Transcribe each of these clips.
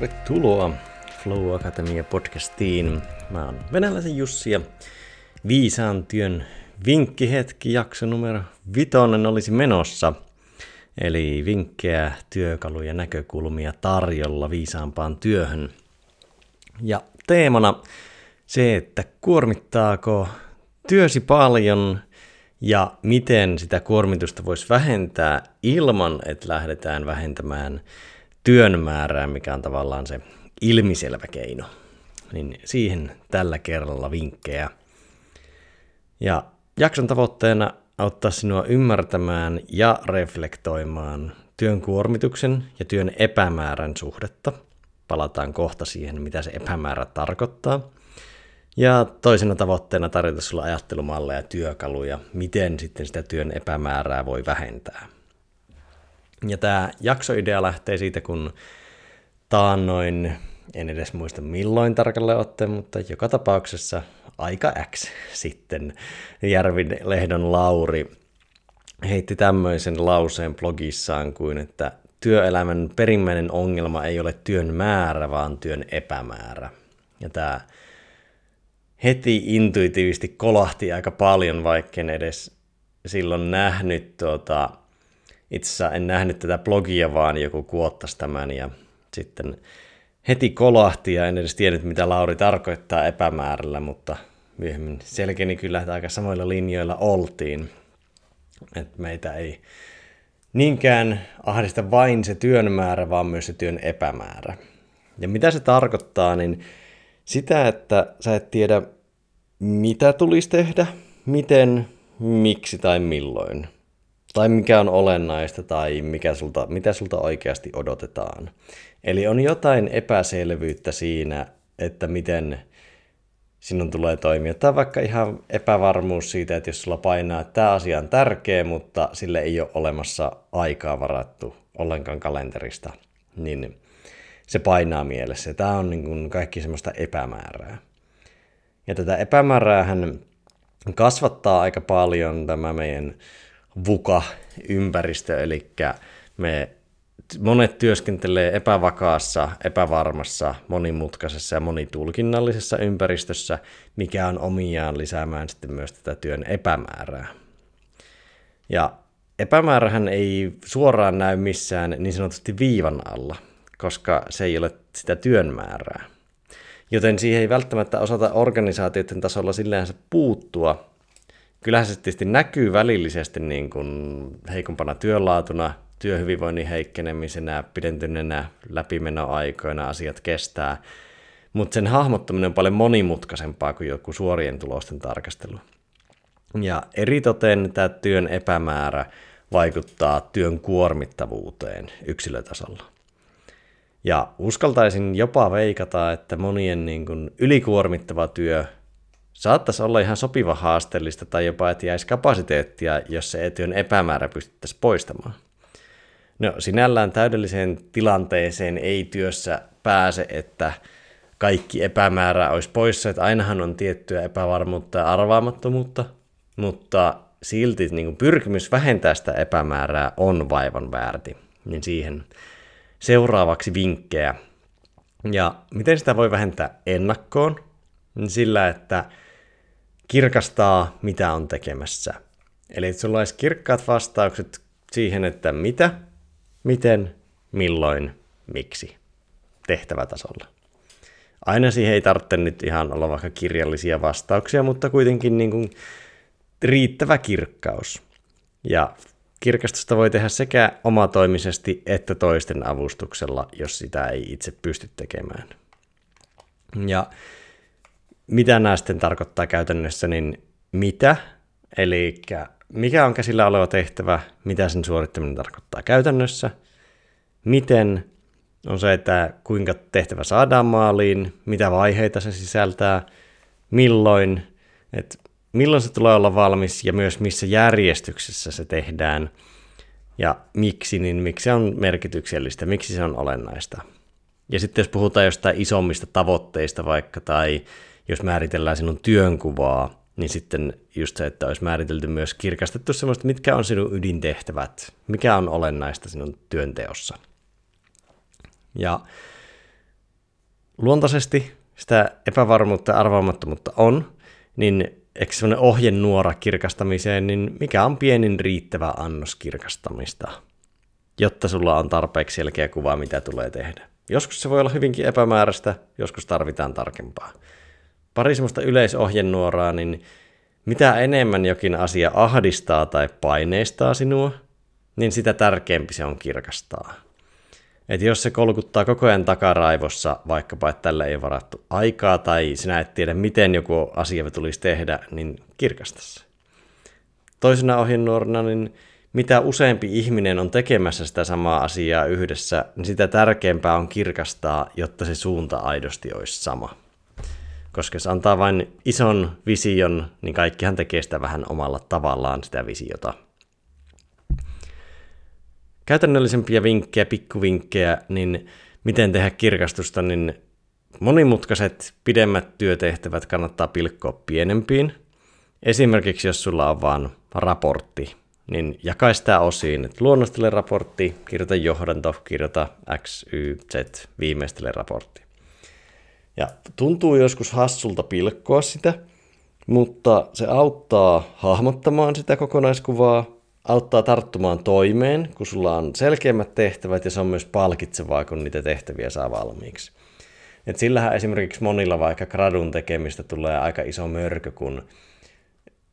Tervetuloa Flow Akatemia podcastiin. Mä oon venäläisen Jussi ja viisaan työn vinkkihetki jakso numero vitonen olisi menossa. Eli vinkkejä, työkaluja, näkökulmia tarjolla viisaampaan työhön. Ja teemana se, että kuormittaako työsi paljon ja miten sitä kuormitusta voisi vähentää ilman, että lähdetään vähentämään työn määrää, mikä on tavallaan se ilmiselvä keino. Niin siihen tällä kerralla vinkkejä. Ja jakson tavoitteena auttaa sinua ymmärtämään ja reflektoimaan työn kuormituksen ja työn epämäärän suhdetta. Palataan kohta siihen, mitä se epämäärä tarkoittaa. Ja toisena tavoitteena tarjota sulla ajattelumalleja ja työkaluja, miten sitten sitä työn epämäärää voi vähentää. Ja tämä jaksoidea lähtee siitä, kun taannoin, en edes muista milloin tarkalleen otteen, mutta joka tapauksessa aika X sitten Järvin Lehdon Lauri heitti tämmöisen lauseen blogissaan kuin, että työelämän perimmäinen ongelma ei ole työn määrä, vaan työn epämäärä. Ja tämä heti intuitiivisesti kolahti aika paljon, vaikka en edes silloin nähnyt tuota, itse en nähnyt tätä blogia, vaan joku kuottasi tämän ja sitten heti kolahti ja en edes tiennyt, mitä Lauri tarkoittaa epämäärällä, mutta myöhemmin selkeni kyllä, että aika samoilla linjoilla oltiin. Että meitä ei niinkään ahdista vain se työn määrä, vaan myös se työn epämäärä. Ja mitä se tarkoittaa, niin sitä, että sä et tiedä, mitä tulisi tehdä, miten, miksi tai milloin. Tai mikä on olennaista tai mikä sulta, mitä sulta oikeasti odotetaan. Eli on jotain epäselvyyttä siinä, että miten sinun tulee toimia. Tai vaikka ihan epävarmuus siitä, että jos sulla painaa, että tämä asia on tärkeä, mutta sille ei ole olemassa aikaa varattu ollenkaan kalenterista, niin se painaa mielessä. Tämä on niin kuin kaikki semmoista epämäärää. Ja tätä epämääräähän kasvattaa aika paljon tämä meidän VUKA-ympäristö, eli me monet työskentelee epävakaassa, epävarmassa, monimutkaisessa ja monitulkinnallisessa ympäristössä, mikä on omiaan lisäämään sitten myös tätä työn epämäärää. Ja epämäärähän ei suoraan näy missään niin sanotusti viivan alla, koska se ei ole sitä työn määrää. Joten siihen ei välttämättä osata organisaatioiden tasolla silleen puuttua. Kyllähän se tietysti näkyy välillisesti niin kuin heikompana työlaatuna, työhyvinvoinnin heikkenemisenä, pidentyneenä läpimenoaikoina asiat kestää, mutta sen hahmottaminen on paljon monimutkaisempaa kuin joku suorien tulosten tarkastelu. Ja eritoten tämä työn epämäärä vaikuttaa työn kuormittavuuteen yksilötasolla. Ja uskaltaisin jopa veikata, että monien niin kuin ylikuormittava työ saattaisi olla ihan sopiva haasteellista tai jopa, että jäisi kapasiteettia, jos se työn epämäärä pystyttäisiin poistamaan. No sinällään täydelliseen tilanteeseen ei työssä pääse, että kaikki epämäärä olisi poissa, että ainahan on tiettyä epävarmuutta ja arvaamattomuutta, mutta silti niin kuin pyrkimys vähentää sitä epämäärää on vaivan väärti. Niin siihen seuraavaksi vinkkejä. Ja miten sitä voi vähentää ennakkoon? Niin sillä, että kirkastaa, mitä on tekemässä. Eli että sulla olisi kirkkaat vastaukset siihen, että mitä, miten, milloin, miksi tehtävätasolla. Aina siihen ei tarvitse nyt ihan olla vaikka kirjallisia vastauksia, mutta kuitenkin niin kuin riittävä kirkkaus. Ja kirkastusta voi tehdä sekä omatoimisesti että toisten avustuksella, jos sitä ei itse pysty tekemään. Ja mitä nämä sitten tarkoittaa käytännössä, niin mitä, eli mikä on käsillä oleva tehtävä, mitä sen suorittaminen tarkoittaa käytännössä, miten on se, että kuinka tehtävä saadaan maaliin, mitä vaiheita se sisältää, milloin, että milloin se tulee olla valmis ja myös missä järjestyksessä se tehdään? Ja miksi, niin miksi se on merkityksellistä, miksi se on olennaista. Ja sitten jos puhutaan jostain isommista tavoitteista vaikka tai jos määritellään sinun työnkuvaa, niin sitten just se, että olisi määritelty myös kirkastettu semmoista, mitkä on sinun ydintehtävät, mikä on olennaista sinun työnteossa. Ja luontaisesti sitä epävarmuutta ja arvaamattomuutta on, niin eikö semmoinen ohjenuora kirkastamiseen, niin mikä on pienin riittävä annos kirkastamista, jotta sulla on tarpeeksi selkeä kuva, mitä tulee tehdä. Joskus se voi olla hyvinkin epämääräistä, joskus tarvitaan tarkempaa. Pari semmoista yleisohjenuoraa, niin mitä enemmän jokin asia ahdistaa tai paineistaa sinua, niin sitä tärkeämpi se on kirkastaa. Että jos se kolkuttaa koko ajan takaraivossa, vaikkapa että tällä ei varattu aikaa tai sinä et tiedä, miten joku asia tulisi tehdä, niin kirkasta se. Toisena ohjenuorana, niin mitä useampi ihminen on tekemässä sitä samaa asiaa yhdessä, niin sitä tärkeämpää on kirkastaa, jotta se suunta aidosti olisi sama. Koska jos antaa vain ison vision, niin kaikkihan tekee sitä vähän omalla tavallaan sitä visiota – käytännöllisempiä vinkkejä, pikkuvinkkejä, niin miten tehdä kirkastusta, niin monimutkaiset pidemmät työtehtävät kannattaa pilkkoa pienempiin. Esimerkiksi jos sulla on vain raportti, niin jakai sitä osiin, että luonnostele raportti, kirjoita johdanto, kirjoita X, Y, Z, viimeistele raportti. Ja tuntuu joskus hassulta pilkkoa sitä, mutta se auttaa hahmottamaan sitä kokonaiskuvaa, auttaa tarttumaan toimeen, kun sulla on selkeämmät tehtävät ja se on myös palkitsevaa, kun niitä tehtäviä saa valmiiksi. Et sillähän esimerkiksi monilla vaikka gradun tekemistä tulee aika iso mörkö, kun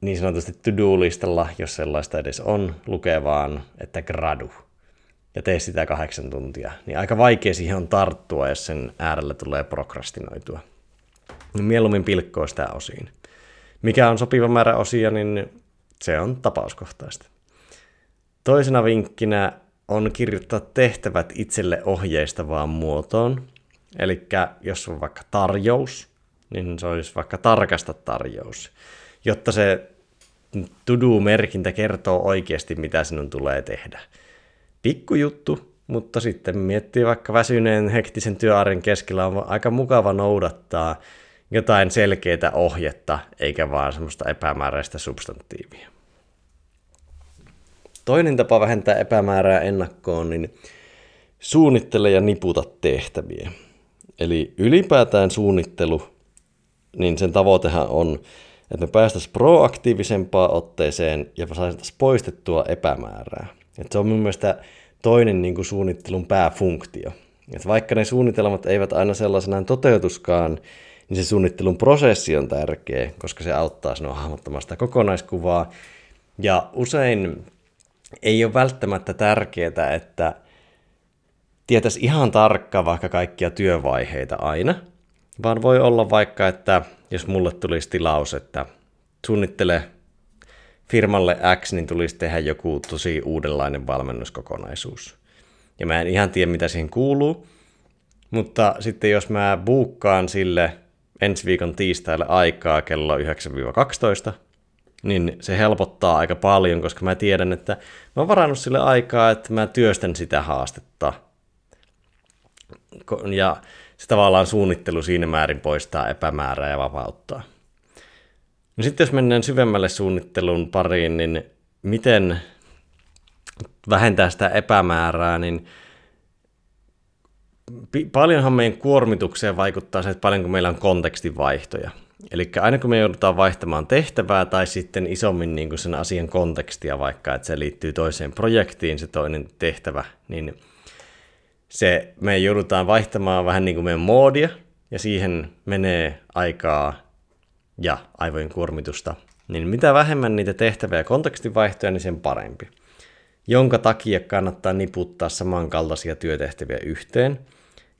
niin sanotusti to-do-listalla, jos sellaista edes on, lukee vaan, että gradu. Ja tee sitä kahdeksan tuntia. Niin aika vaikea siihen on tarttua, jos sen äärellä tulee prokrastinoitua. Niin mieluummin pilkkoa sitä osiin. Mikä on sopiva määrä osia, niin se on tapauskohtaista. Toisena vinkkinä on kirjoittaa tehtävät itselle ohjeistavaan muotoon. Eli jos on vaikka tarjous, niin se olisi vaikka tarkasta tarjous, jotta se to-do-merkintä kertoo oikeasti, mitä sinun tulee tehdä. Pikkujuttu, mutta sitten miettii vaikka väsyneen hektisen työarjen keskellä on aika mukava noudattaa jotain selkeää ohjetta, eikä vaan semmoista epämääräistä substantiivia. Toinen tapa vähentää epämäärää ennakkoon, niin suunnittele ja niputa tehtäviä. Eli ylipäätään suunnittelu, niin sen tavoitehan on, että me päästäisiin proaktiivisempaan otteeseen ja saataisiin poistettua epämäärää. Et se on mun mielestä toinen niin kuin suunnittelun pääfunktio. Et vaikka ne suunnitelmat eivät aina sellaisenaan toteutuskaan, niin se suunnittelun prosessi on tärkeä, koska se auttaa sinua hahmottamaan sitä kokonaiskuvaa. Ja usein ei ole välttämättä tärkeää, että tietäisi ihan tarkkaan vaikka kaikkia työvaiheita aina, vaan voi olla vaikka, että jos mulle tulisi tilaus, että suunnittele firmalle X, niin tulisi tehdä joku tosi uudenlainen valmennuskokonaisuus. Ja mä en ihan tiedä, mitä siihen kuuluu, mutta sitten jos mä buukkaan sille ensi viikon tiistaille aikaa kello 9-12, niin se helpottaa aika paljon, koska mä tiedän, että mä oon varannut sille aikaa, että mä työstän sitä haastetta. Ja se tavallaan suunnittelu siinä määrin poistaa epämäärää ja vapauttaa. No sitten jos mennään syvemmälle suunnittelun pariin, niin miten vähentää sitä epämäärää, niin paljonhan meidän kuormitukseen vaikuttaa se, että paljonko meillä on kontekstivaihtoja. Eli aina kun me joudutaan vaihtamaan tehtävää tai sitten isommin niin kuin sen asian kontekstia, vaikka että se liittyy toiseen projektiin se toinen tehtävä, niin se, me joudutaan vaihtamaan vähän niin kuin meidän moodia, ja siihen menee aikaa ja aivojen kuormitusta, niin mitä vähemmän niitä tehtäviä ja kontekstivaihtoja, niin sen parempi. Jonka takia kannattaa niputtaa samankaltaisia työtehtäviä yhteen,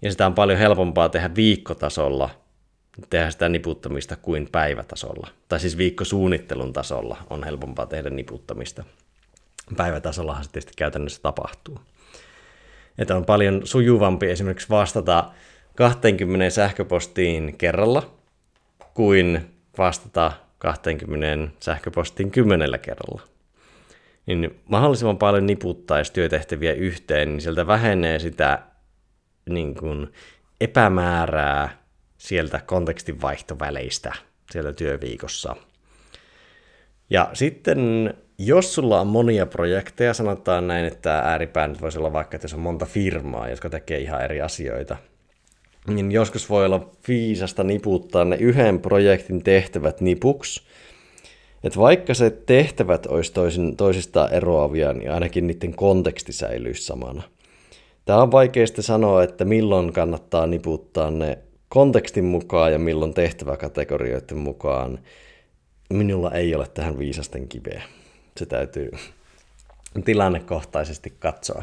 ja sitä on paljon helpompaa tehdä viikkotasolla tehdä sitä niputtamista kuin päivätasolla. Tai siis viikkosuunnittelun tasolla on helpompaa tehdä niputtamista. Päivätasollahan se tietysti käytännössä tapahtuu. Että on paljon sujuvampi esimerkiksi vastata 20 sähköpostiin kerralla kuin vastata 20 sähköpostiin kymmenellä kerralla. Niin mahdollisimman paljon niputtaisi työtehtäviä yhteen, niin sieltä vähenee sitä niin kuin epämäärää sieltä kontekstin vaihtoväleistä siellä työviikossa. Ja sitten jos sulla on monia projekteja, sanotaan näin, että ääripää nyt voisi olla vaikka, että jos on monta firmaa, jotka tekee ihan eri asioita, niin joskus voi olla viisasta niputtaa ne yhden projektin tehtävät nipuksi. Että vaikka se tehtävät olisi toisin, toisistaan eroavia, niin ainakin niiden konteksti säilyisi samana. Tämä on vaikeasti sanoa, että milloin kannattaa niputtaa ne kontekstin mukaan ja milloin tehtäväkategorioiden mukaan. Minulla ei ole tähän viisasten kiveä. Se täytyy tilannekohtaisesti katsoa.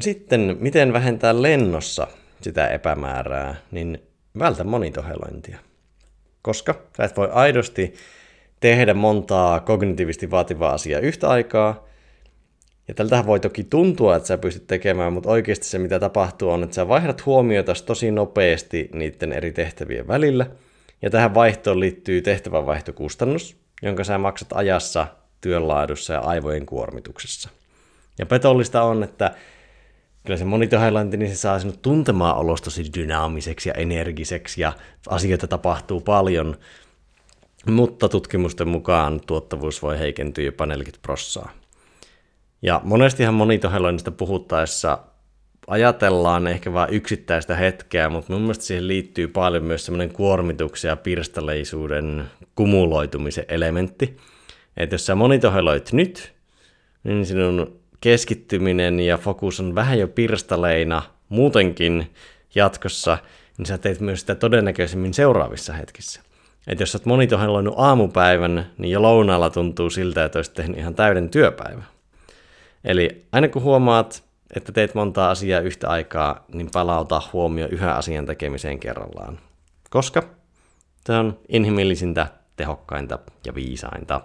Sitten, miten vähentää lennossa sitä epämäärää, niin vältä monitohelointia. Koska sä et voi aidosti tehdä montaa kognitiivisesti vaativaa asiaa yhtä aikaa, ja tältähän voi toki tuntua, että sä pystyt tekemään, mutta oikeasti se mitä tapahtuu on, että sä vaihdat huomiota tosi nopeasti niiden eri tehtävien välillä. Ja tähän vaihtoon liittyy tehtävänvaihtokustannus, jonka sä maksat ajassa, työnlaadussa ja aivojen kuormituksessa. Ja petollista on, että kyllä se monitohighlanti, niin se saa sinut tuntemaan olosta tosi dynaamiseksi ja energiseksi ja asioita tapahtuu paljon, mutta tutkimusten mukaan tuottavuus voi heikentyä jopa 40 prossaa. Ja monestihan monitoheloinnista puhuttaessa ajatellaan ehkä vain yksittäistä hetkeä, mutta mun mielestä siihen liittyy paljon myös semmoinen kuormituksen ja pirstaleisuuden kumuloitumisen elementti. Että jos sä monitoheloit nyt, niin sinun keskittyminen ja fokus on vähän jo pirstaleina muutenkin jatkossa, niin sä teet myös sitä todennäköisemmin seuraavissa hetkissä. Että jos sä oot monitoheloinut aamupäivän, niin jo lounaalla tuntuu siltä, että olisit tehnyt ihan täyden työpäivän. Eli aina kun huomaat, että teet montaa asiaa yhtä aikaa, niin palauta huomio yhä asian tekemiseen kerrallaan. Koska se on inhimillisintä, tehokkainta ja viisainta.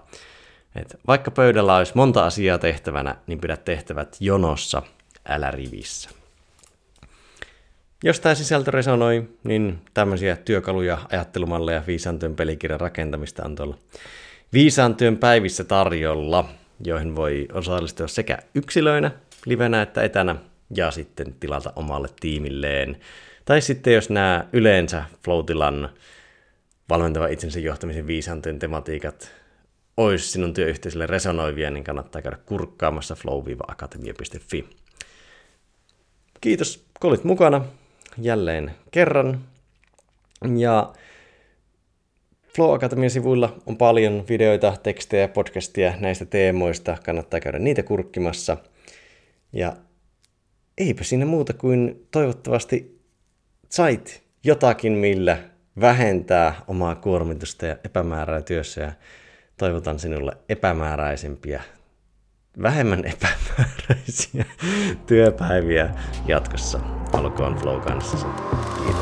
Et vaikka pöydällä olisi monta asiaa tehtävänä, niin pidät tehtävät jonossa, älä rivissä. Jos tämä sisältö resonoi, niin tämmöisiä työkaluja, ajattelumalleja viisaan työn pelikirjan rakentamista on tuolla viisaan työn päivissä tarjolla – joihin voi osallistua sekä yksilöinä, livenä että etänä, ja sitten tilata omalle tiimilleen. Tai sitten jos nämä yleensä Floatilan valmentava itsensä johtamisen viisaantyön tematiikat olisi sinun työyhteisölle resonoivia, niin kannattaa käydä kurkkaamassa flow-akatemia.fi. Kiitos, kun olit mukana jälleen kerran. Ja Flow Academian sivuilla on paljon videoita, tekstejä podcastia näistä teemoista. Kannattaa käydä niitä kurkkimassa. Ja eipä siinä muuta kuin toivottavasti sait jotakin, millä vähentää omaa kuormitusta ja epämäärää työssä. Ja toivotan sinulle epämääräisempiä, vähemmän epämääräisiä työpäiviä jatkossa. Olkoon Flow kanssa. Kiitos.